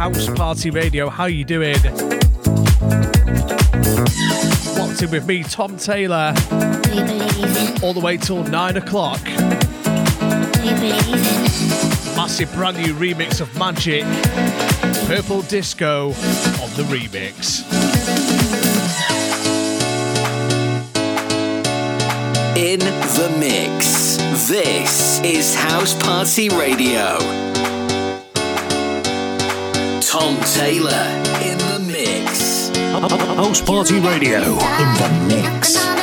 House Party Radio. How you doing? Locked in with me, Tom Taylor, all the way till nine o'clock. Massive brand new remix of Magic, Purple Disco on the remix. In the mix. This is House Party Radio. Tom Taylor in the mix. House Party Radio in the mix.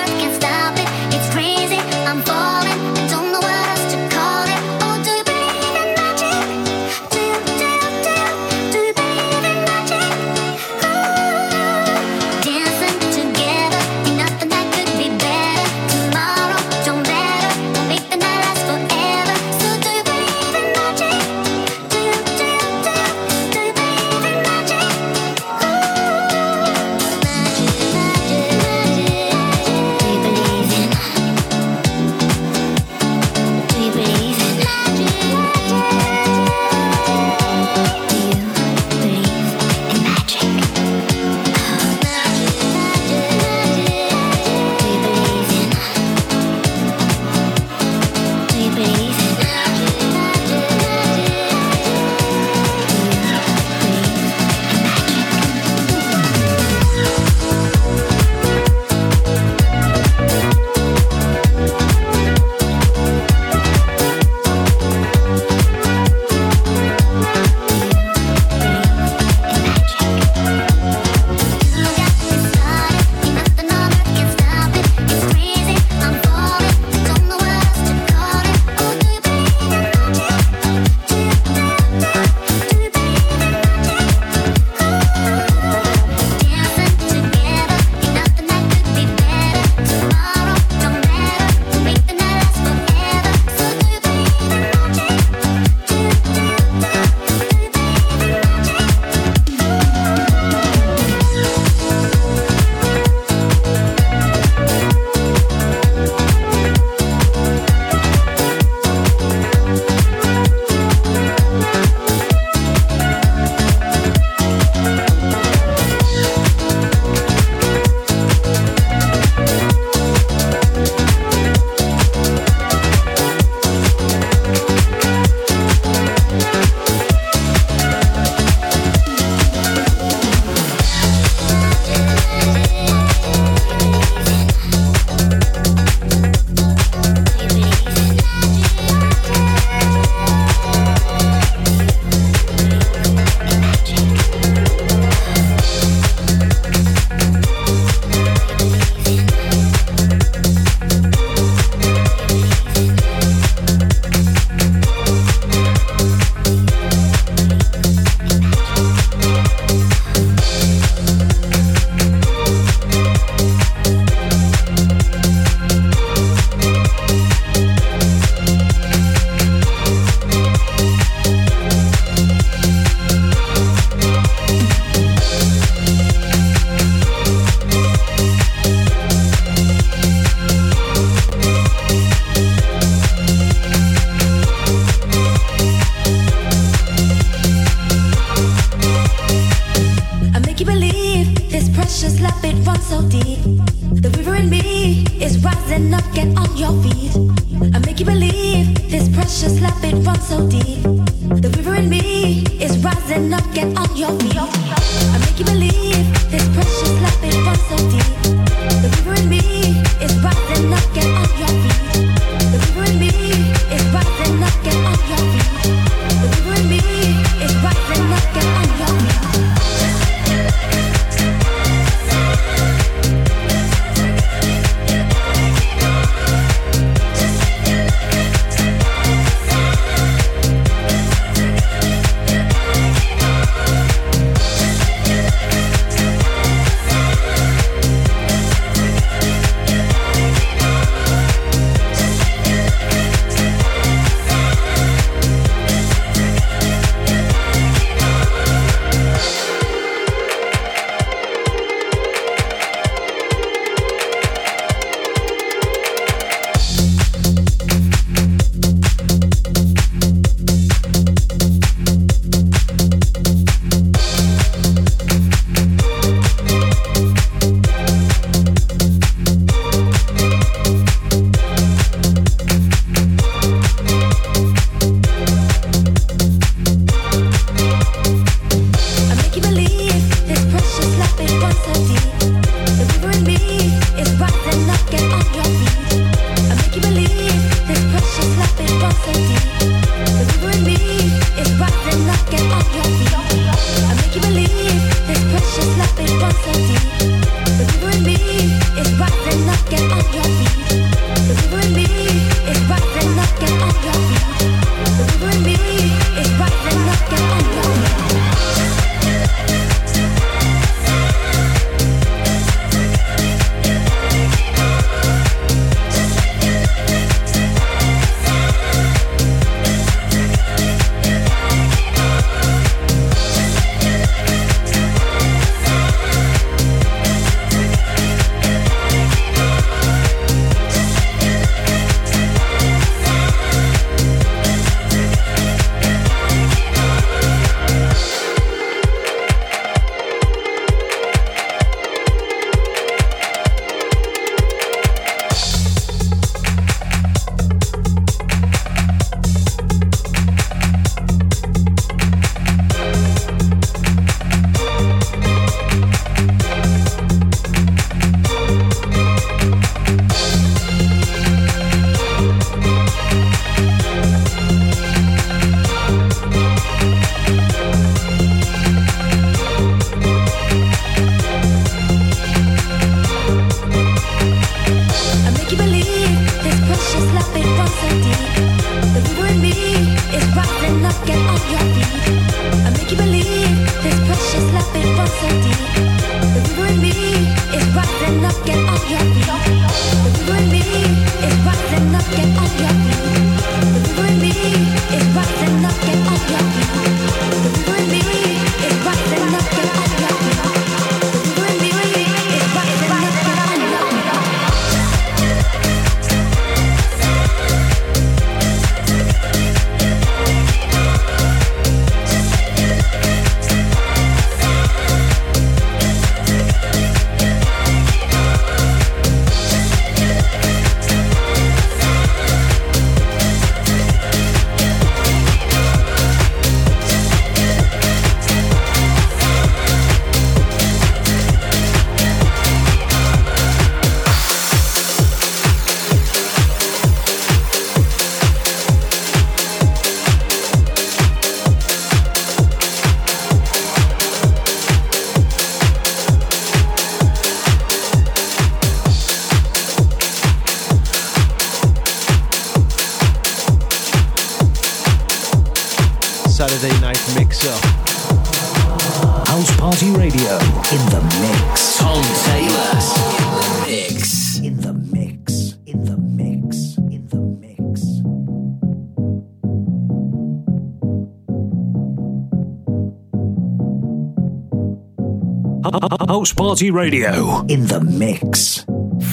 Party Radio in the mix.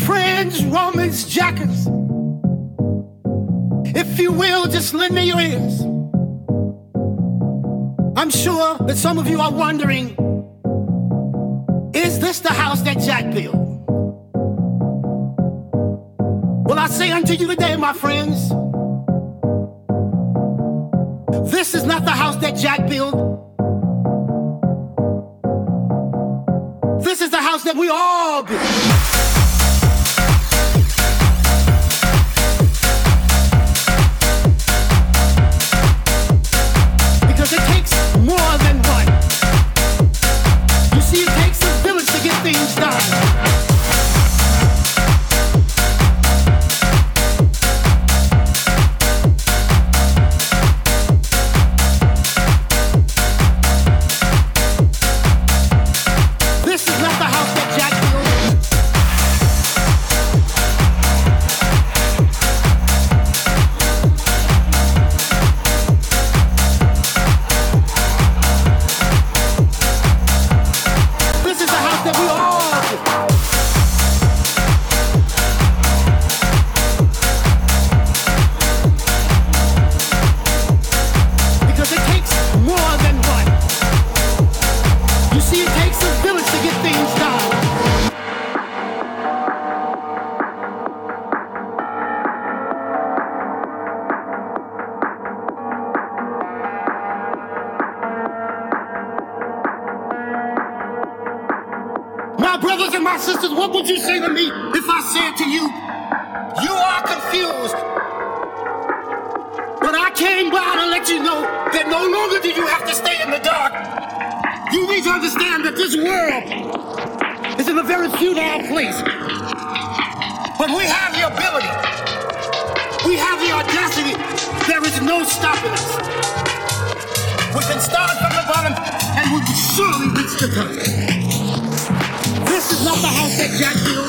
Friends, Romans, jackets. If you will, just lend me your ears. I'm sure that some of you are wondering is this the house that Jack built? Well, I say unto you today, my friends, this is not the house that Jack built. Would you say to me if I said to you, you are confused? But I came by to let you know that no longer do you have to stay in the dark. You need to understand that this world is in a very futile place. But we have the ability, we have the audacity. There is no stopping us. We can start from the bottom and we can surely reach the top. Jack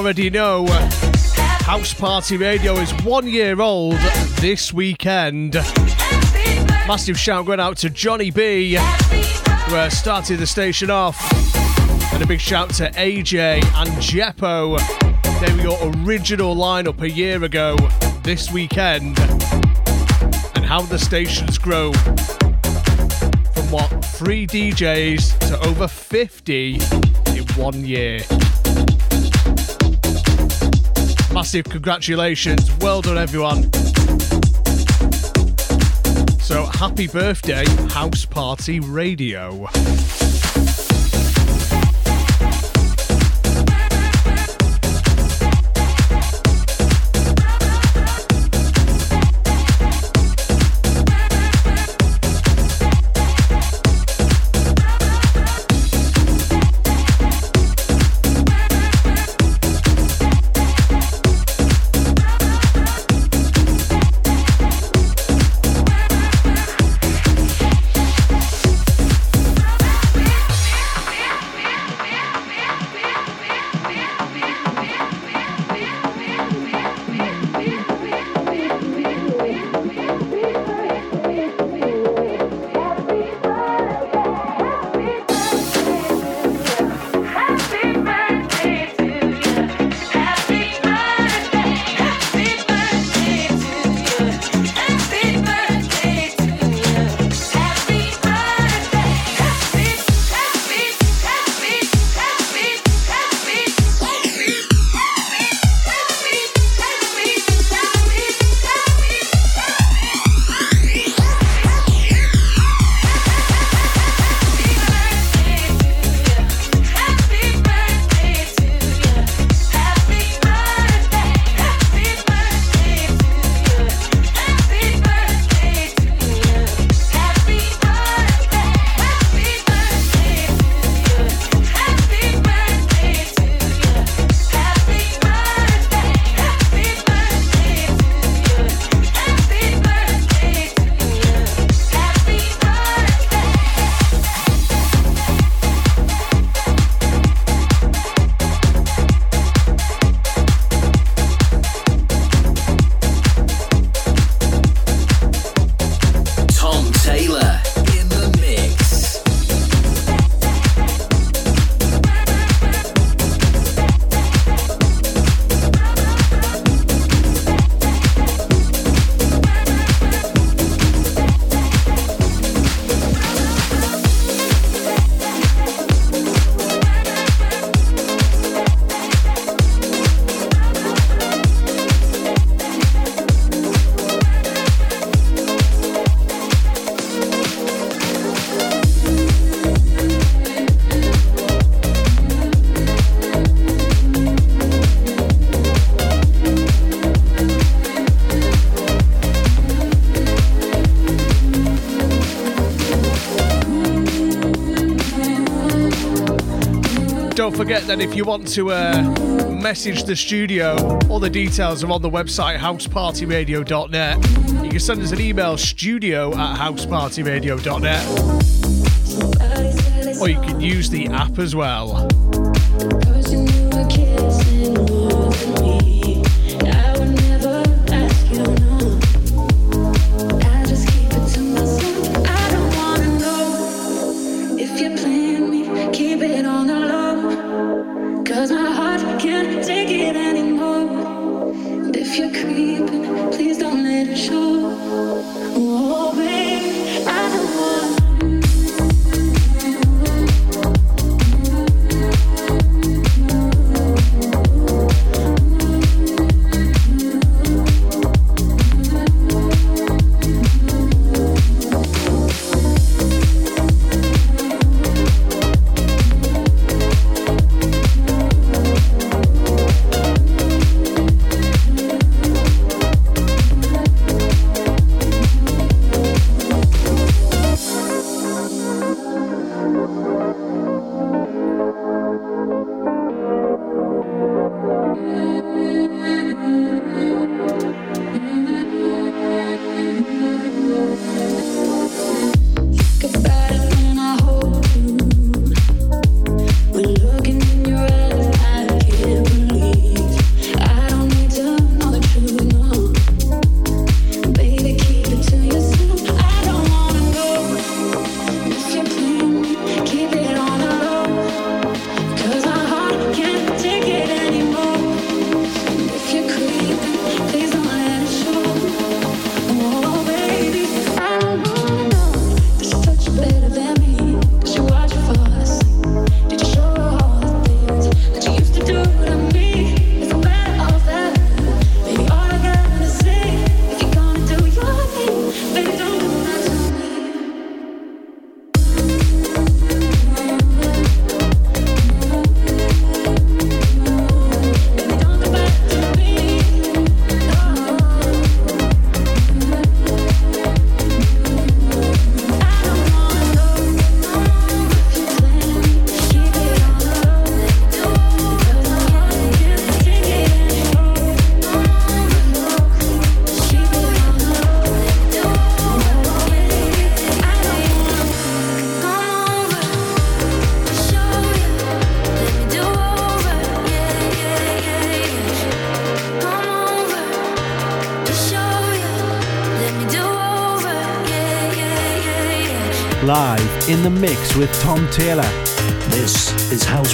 already know, House Party Radio is one year old this weekend. Massive shout going out to Johnny B, who uh, started the station off. And a big shout to AJ and Jeppo. They were your original lineup a year ago this weekend. And how the station's grow from what, three DJs to over 50 in one year. Massive congratulations. Well done, everyone. So, happy birthday, House Party Radio. That if you want to uh, message the studio, all the details are on the website housepartyradio.net. You can send us an email studio at housepartyradio.net. Or you can use the app as well. In the mix with Tom Taylor. This is House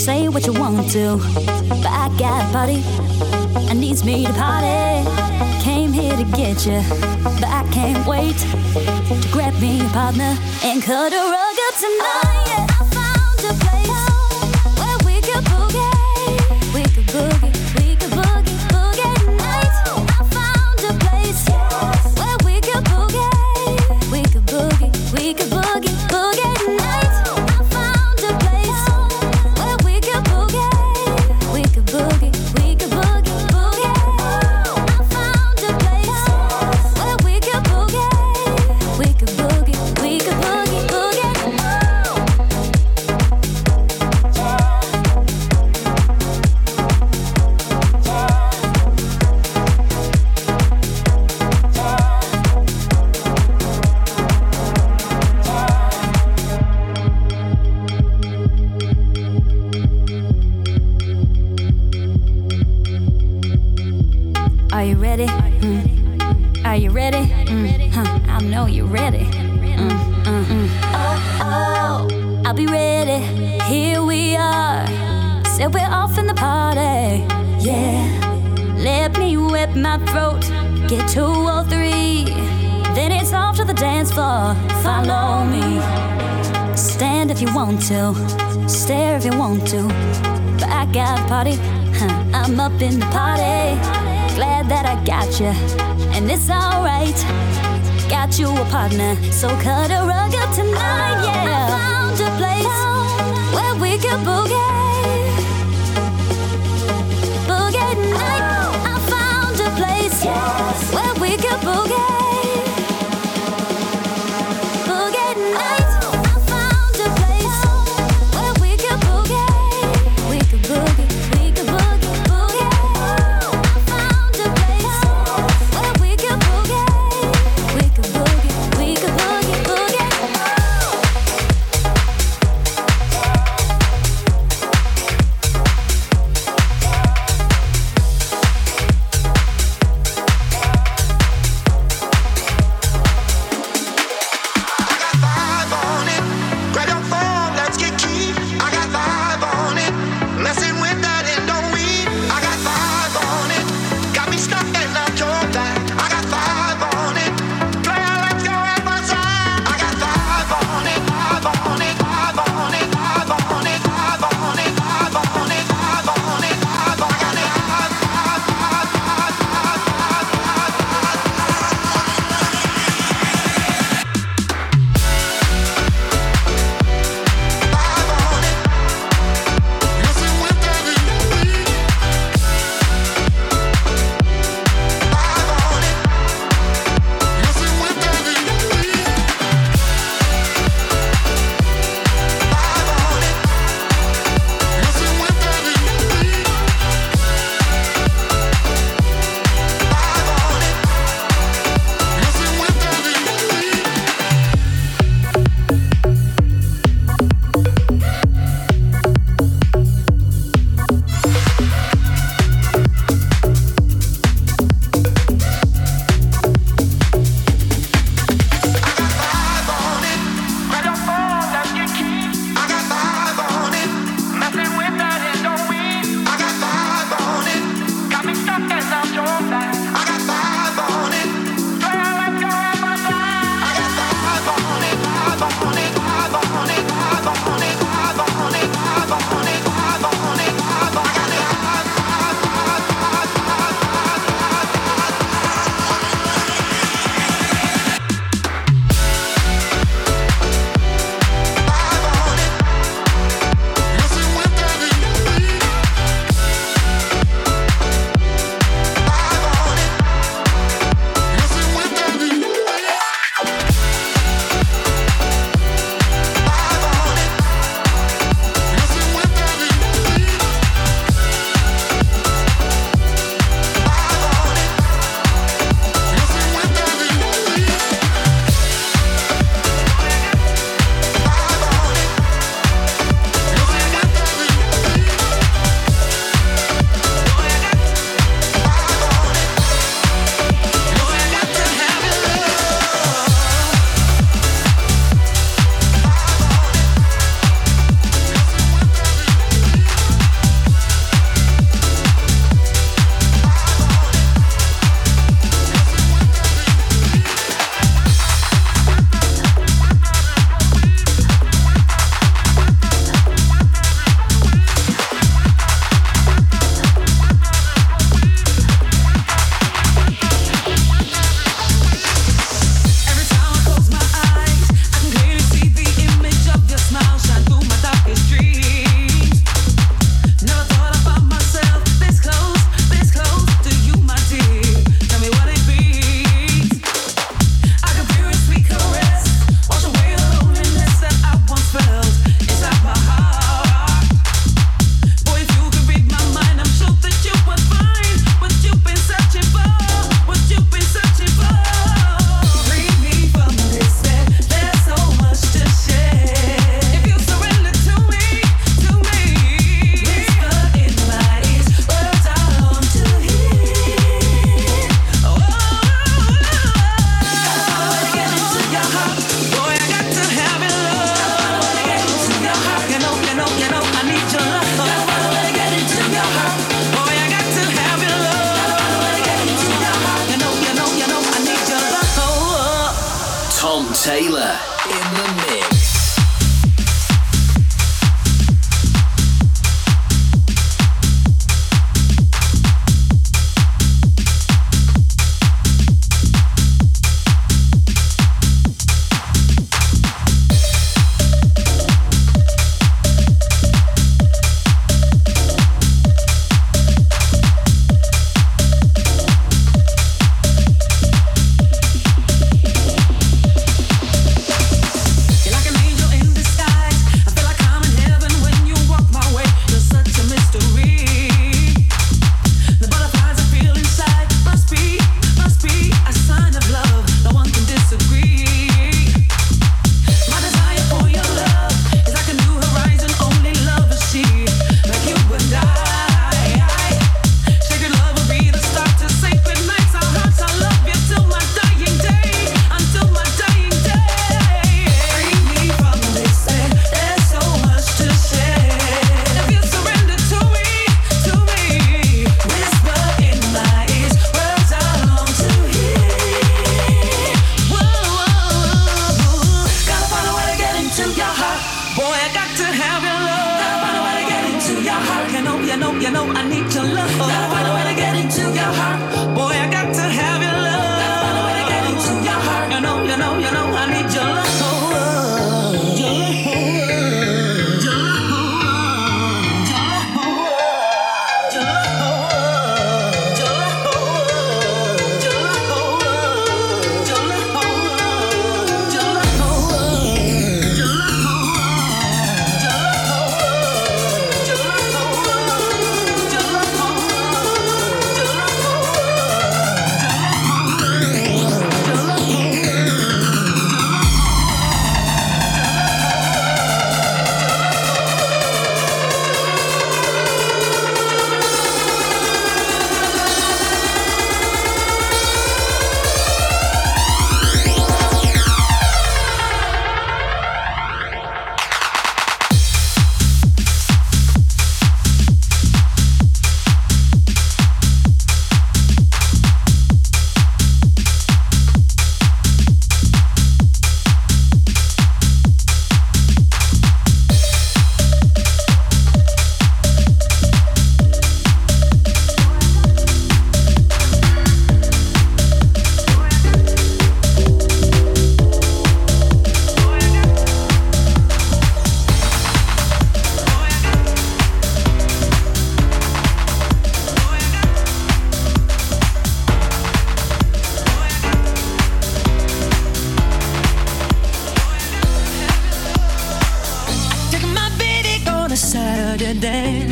say what you want to, but I got a buddy and needs me to party. Came here to get you, but I can't wait to grab me a partner and cut a rug up tonight. you, and it's alright. Got you a partner, so cut a rug up tonight, oh, yeah. I found a place oh. where we can boogie, boogie night. Oh. I found a place yes. where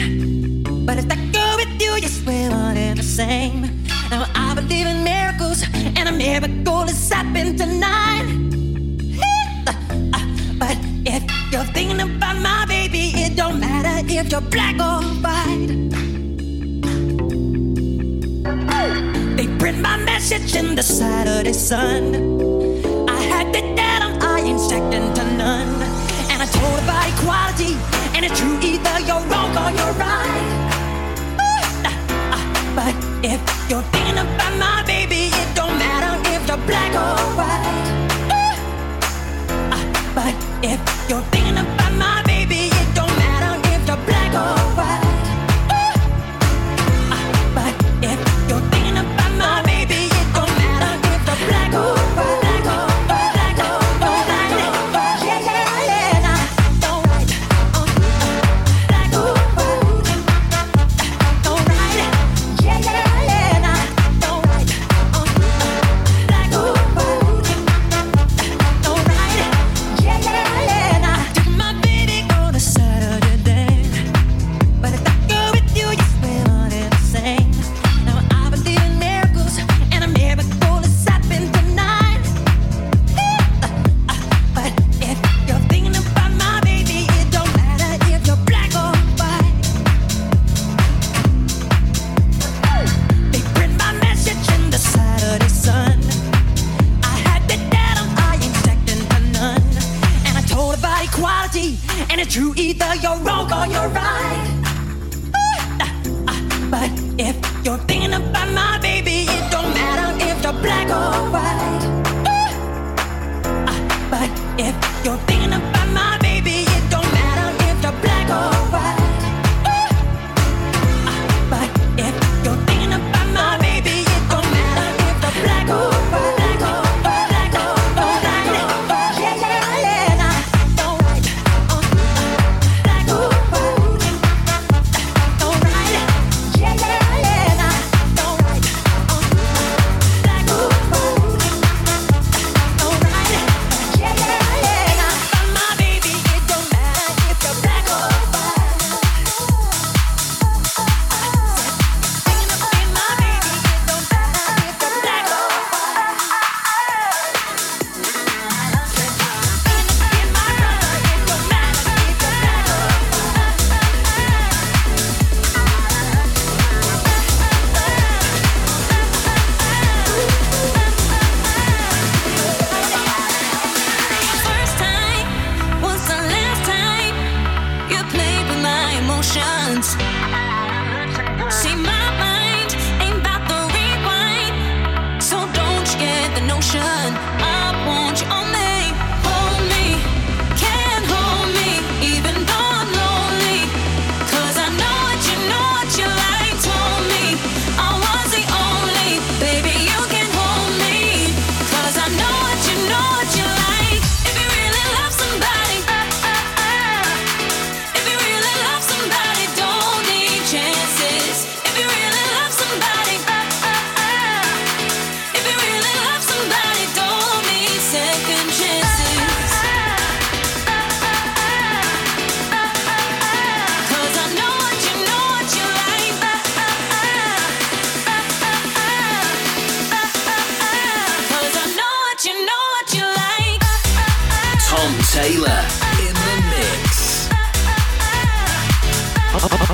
But if I go with you, yes, we're one and the same. Now I believe in miracles, and a miracle has happened tonight. Uh, but if you're thinking about my baby, it don't matter if you're black or white. They print my message in the Saturday sun. I had it down, I ain't second to none. And I told about equality. And it's true, either you're wrong or you're right. But if you're thinking about my baby, it don't matter if you're black or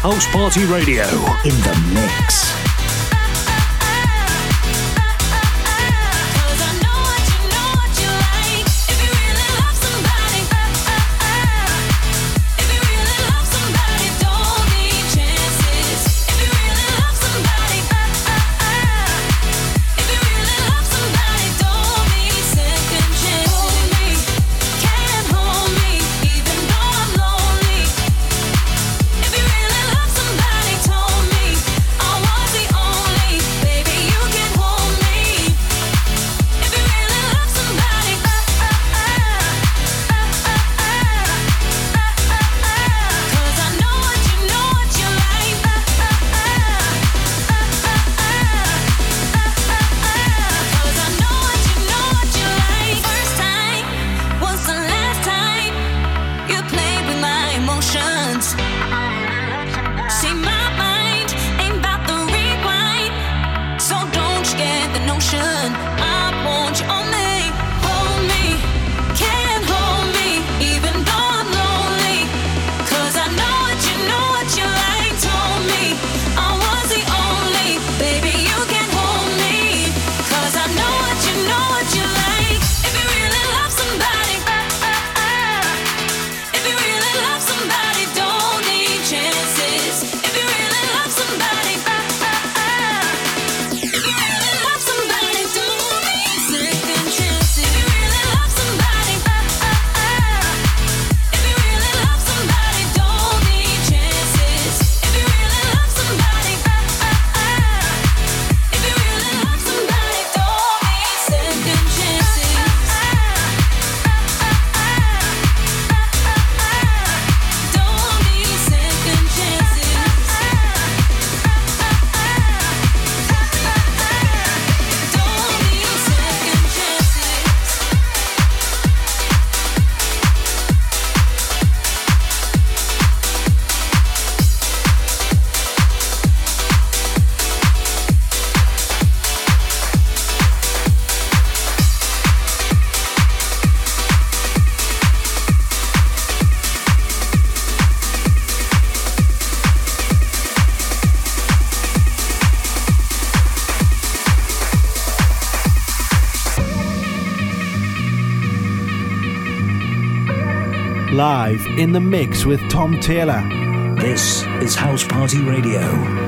House Party Radio in the mix. in the mix with Tom Taylor. This is House Party Radio.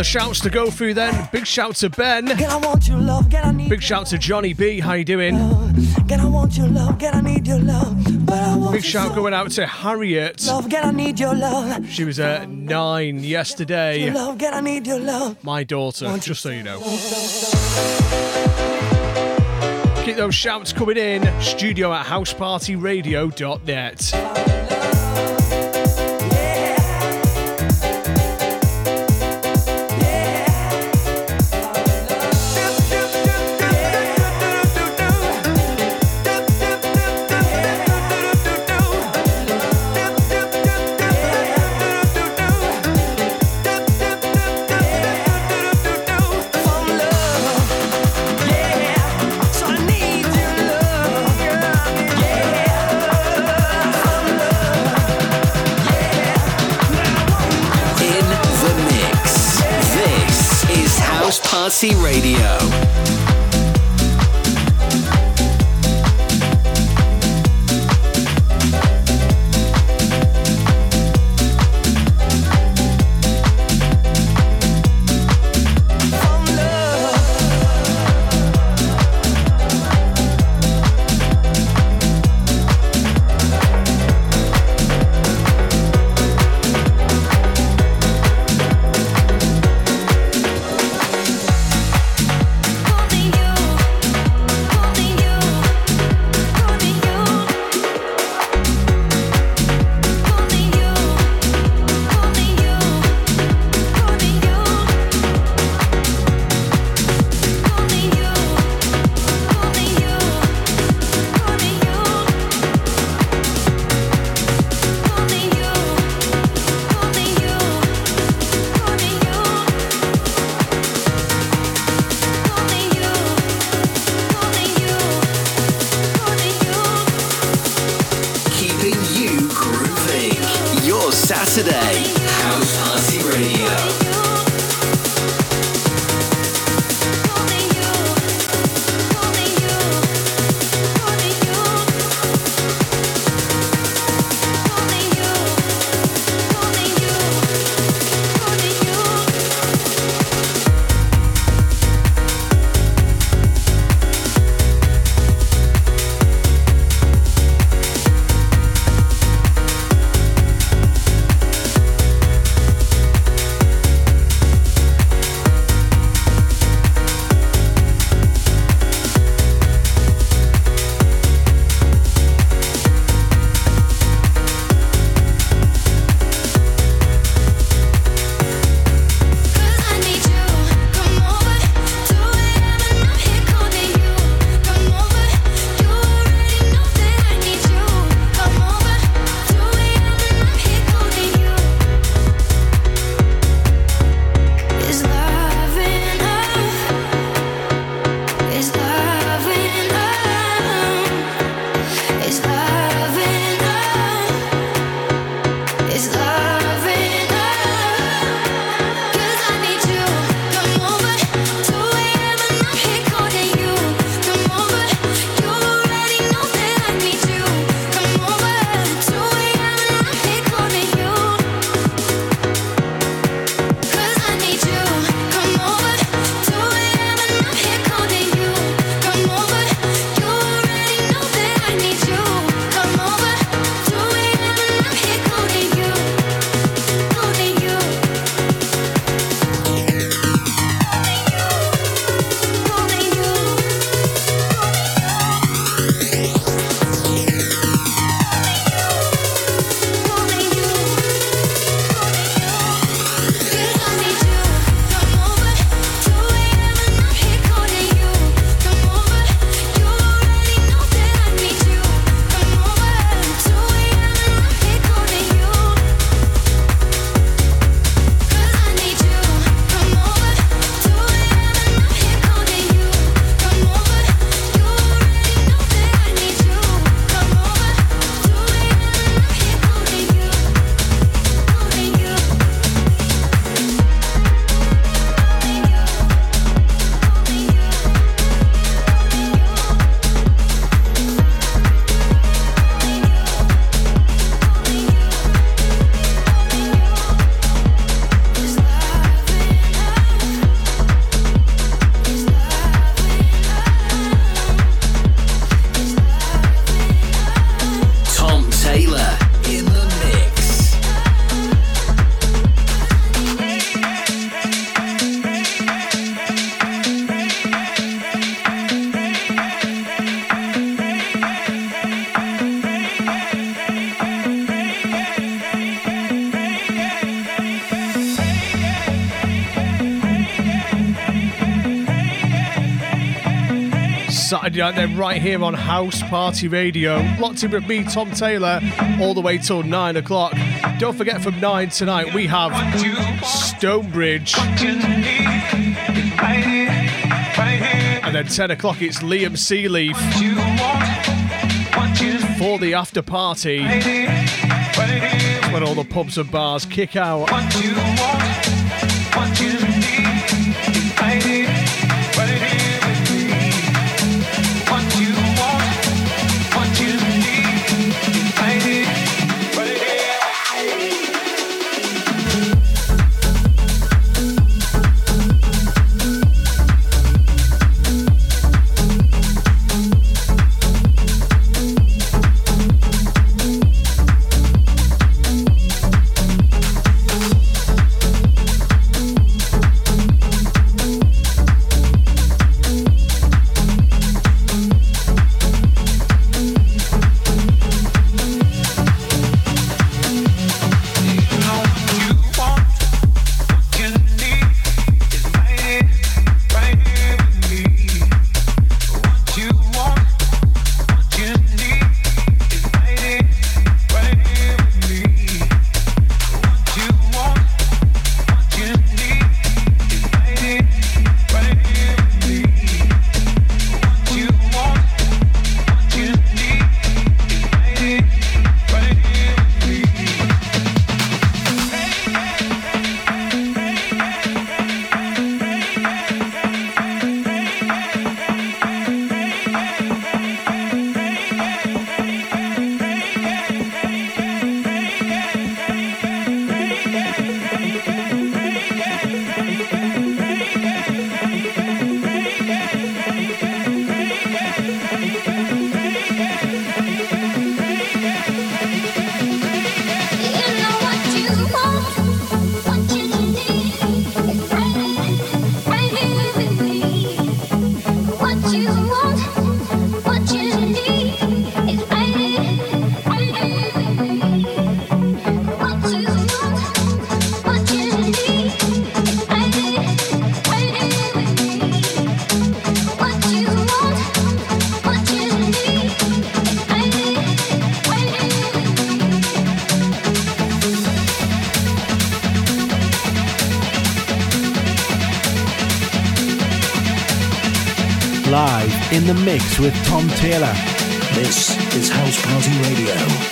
Of shouts to go through then. Big shout to Ben. Get I want your love, get I need Big shout to Johnny B. How you doing? Get I want your love, get I need your love. But I want Big shout going out to Harriet. love, get I need your love. She was at nine yesterday. love, get I need your love. My daughter, just so you know. Keep those shouts coming in. Studio at housepartyradio.net. Party Radio. Night, then right here on House Party Radio. Locked in with me, Tom Taylor, all the way till nine o'clock. Don't forget, from nine tonight, we have Stonebridge. And then 10 o'clock, it's Liam Sealeaf for the after party. When all the pubs and bars kick out. Is House Party Radio. Radio.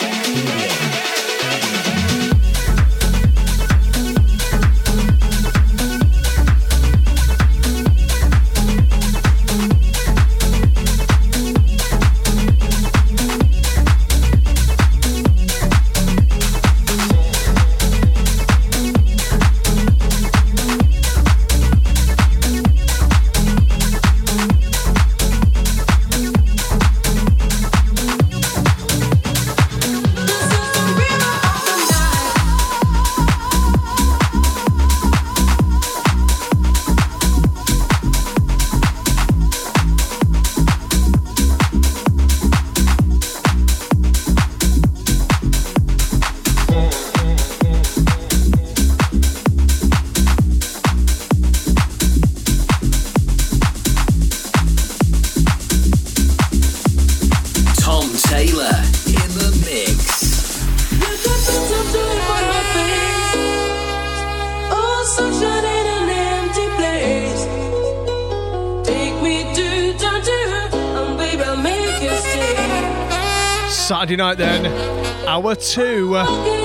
Saturday night, then, hour two.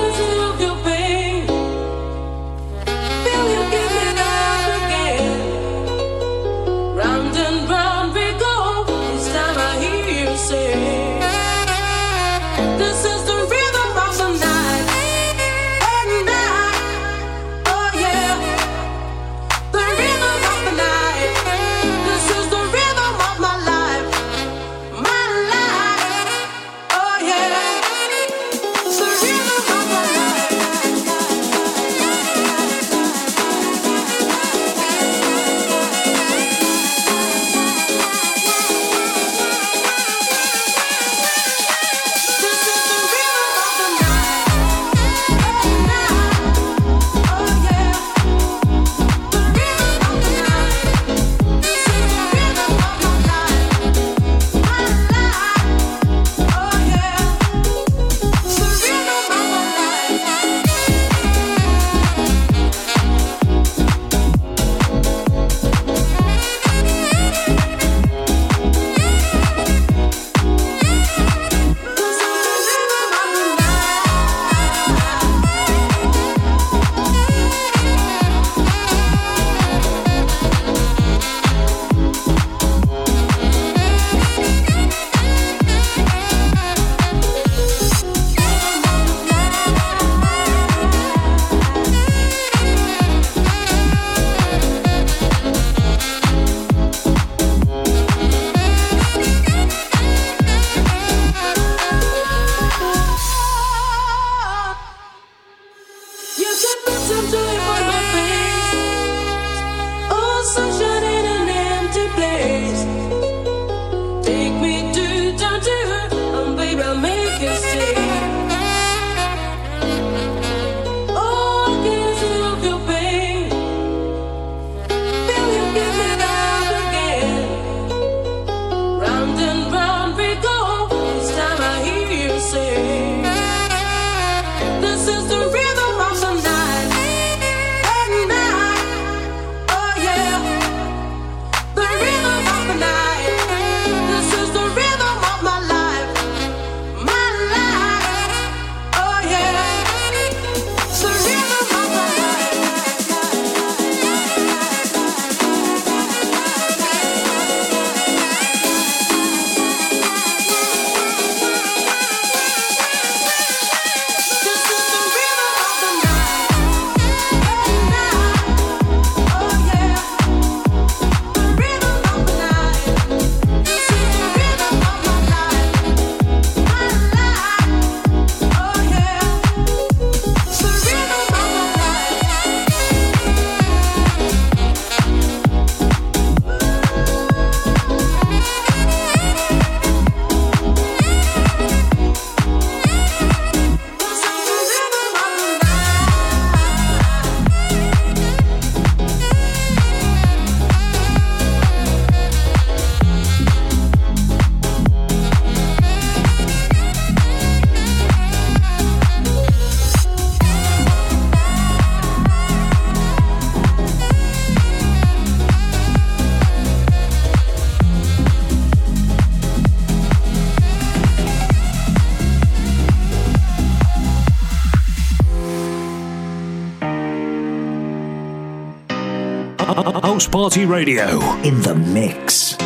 House Party Radio in the mix.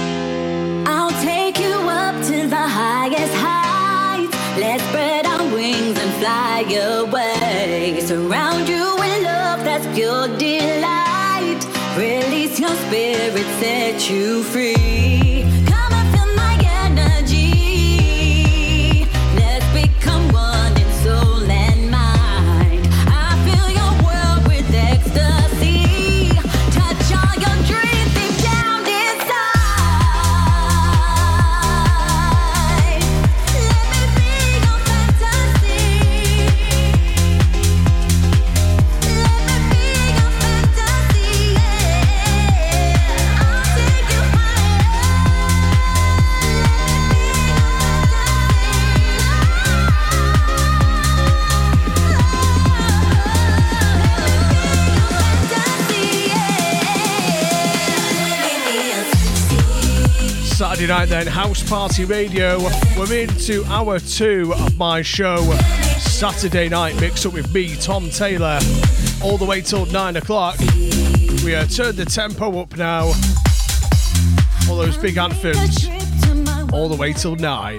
I'll take you up to the highest heights. Let's spread our wings and fly away. Surround you with love that's pure delight. Release your spirit, set you free. Night then, House Party Radio. We're into hour two of my show, Saturday Night Mix Up with me, Tom Taylor, all the way till nine o'clock. We uh, turned the tempo up now. All those big anthems, all the way till nine.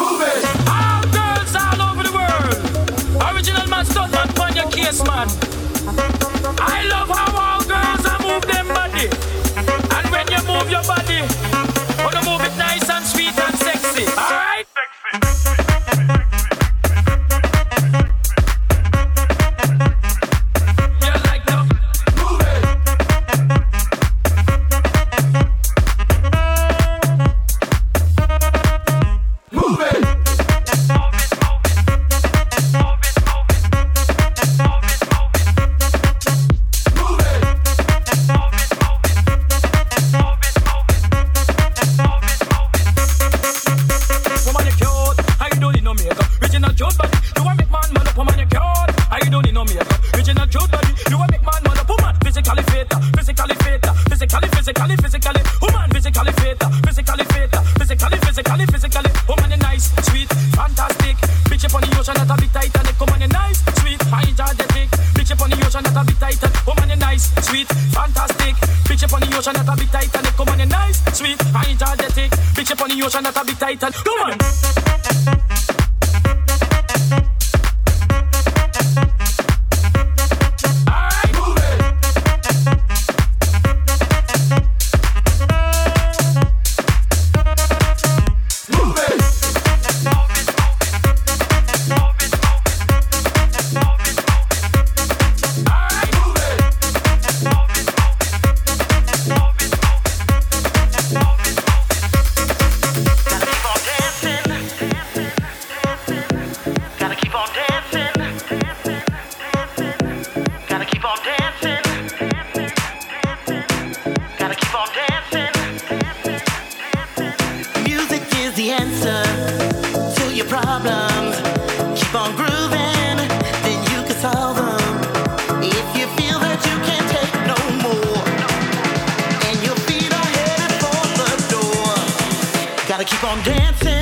gotta keep on dancing.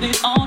Puppet on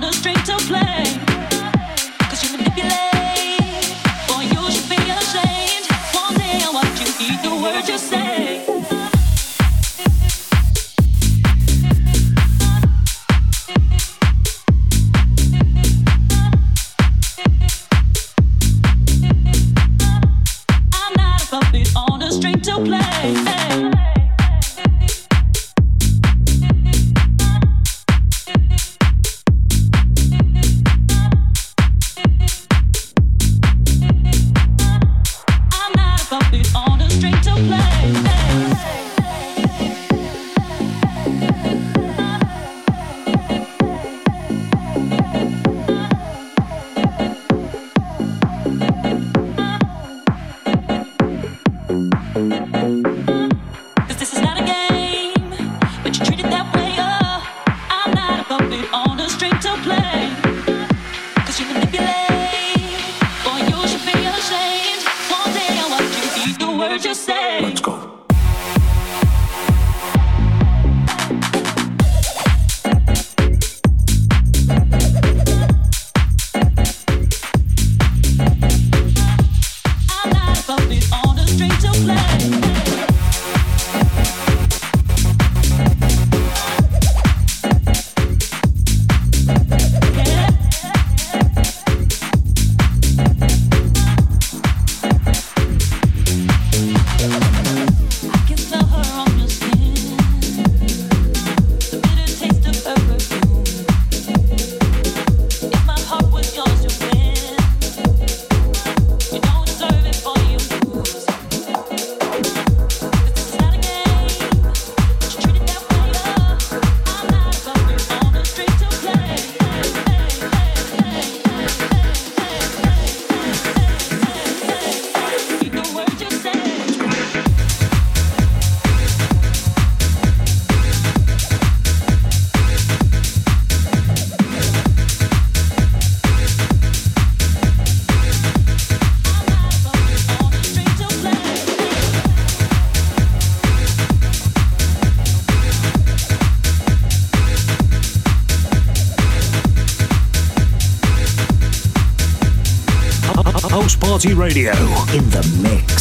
Radio in the mix.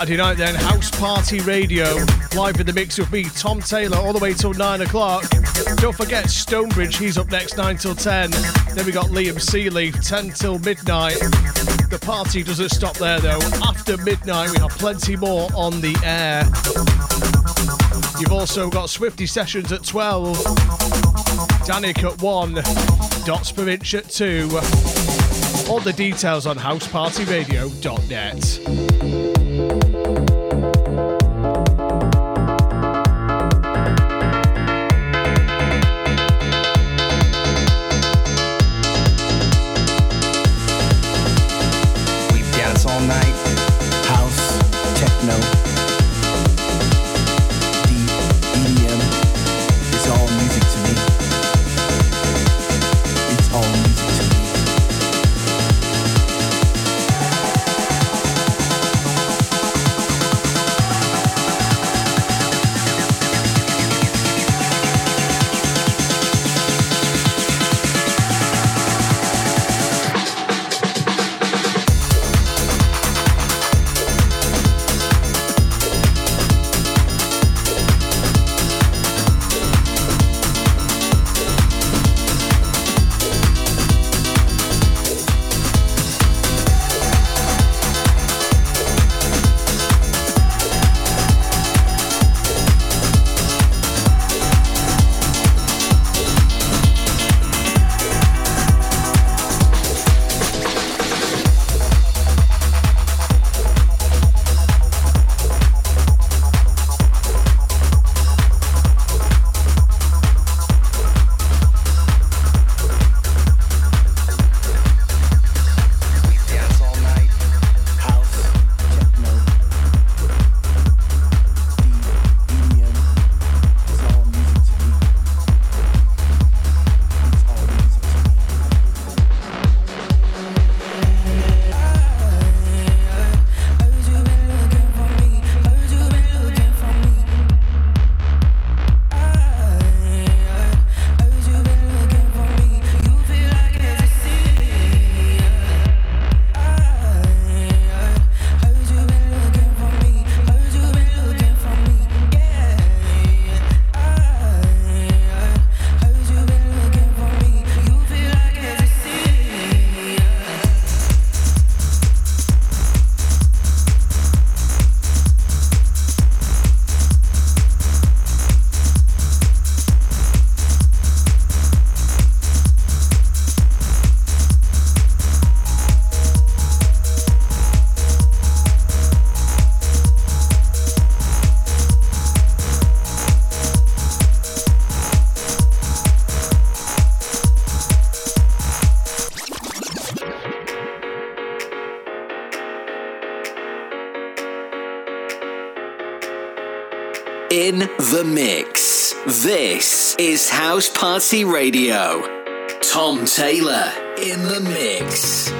Saturday night then, House Party Radio, live in the mix with me, Tom Taylor, all the way till 9 o'clock. Don't forget Stonebridge, he's up next 9 till 10. Then we got Liam Seeley, 10 till midnight. The party doesn't stop there though. After midnight, we have plenty more on the air. You've also got Swifty Sessions at 12, Danik at 1, Dots per inch at 2. All the details on housepartyradio.net. We the mix. This is House Party Radio. Tom Taylor in the mix.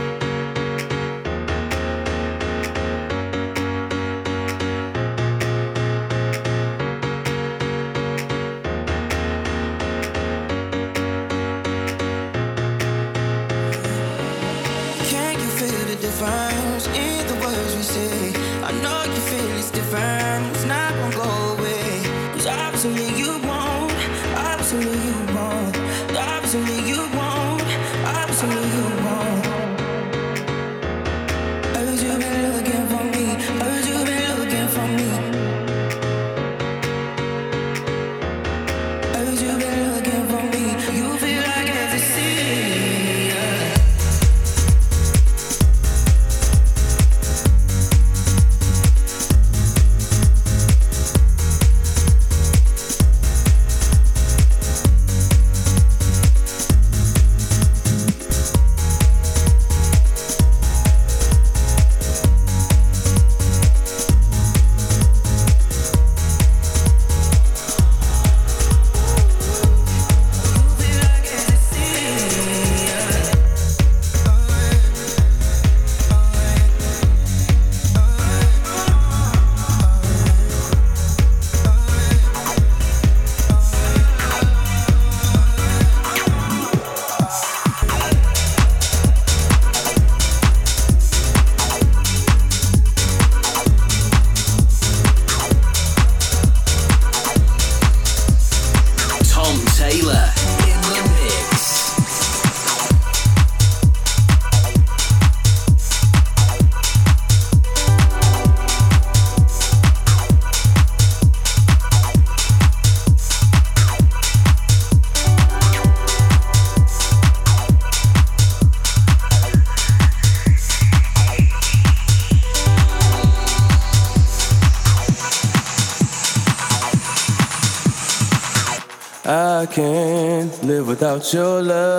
Your love.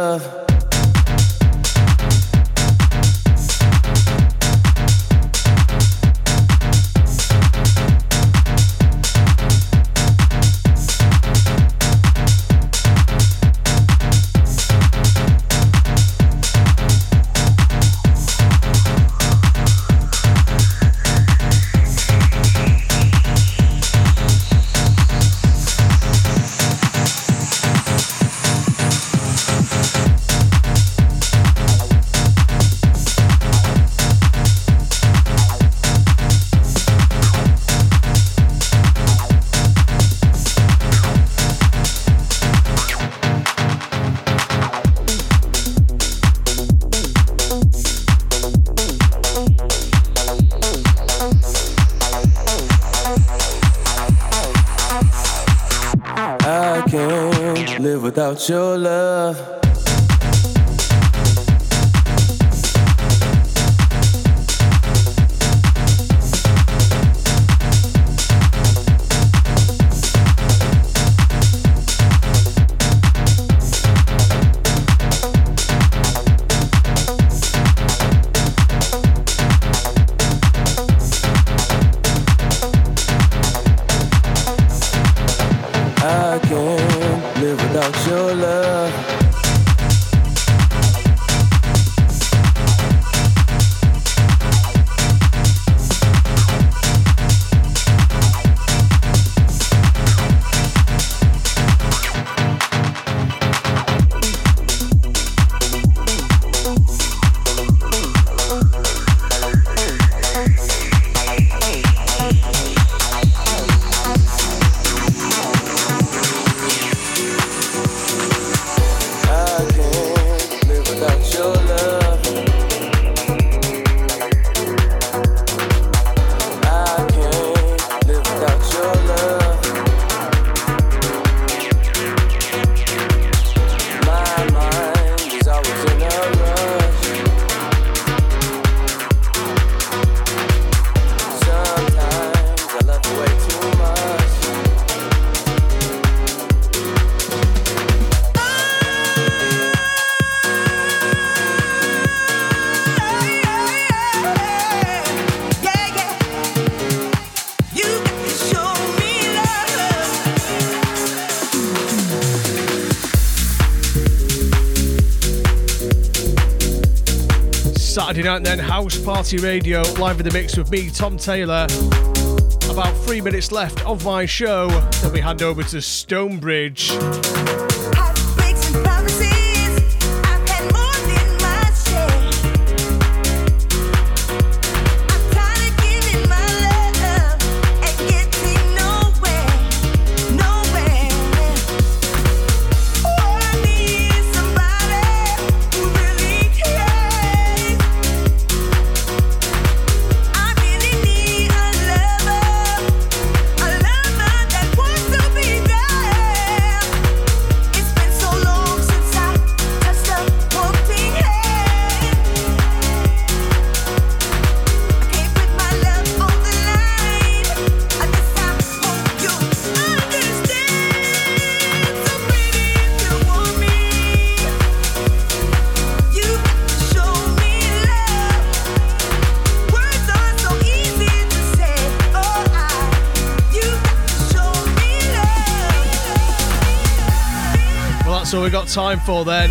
Your love. Saturday night, then House Party Radio, live in the mix with me, Tom Taylor. About three minutes left of my show. Then we hand over to Stonebridge. Got time for then.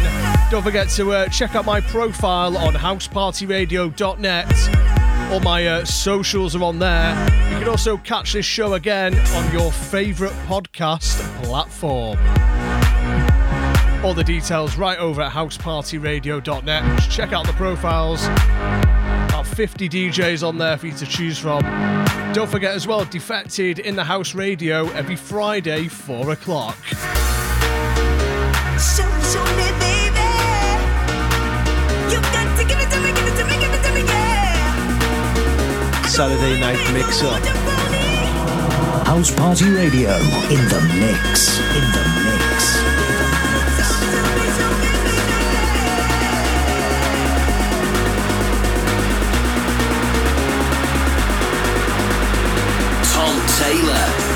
Don't forget to uh, check out my profile on housepartyradio.net. All my uh, socials are on there. You can also catch this show again on your favourite podcast platform. All the details right over at housepartyradio.net. Just check out the profiles. About 50 DJs on there for you to choose from. Don't forget as well, Defected in the House Radio every Friday, 4 o'clock. Saturday night mix up. House Party Radio in the mix. In the mix. Tom Taylor.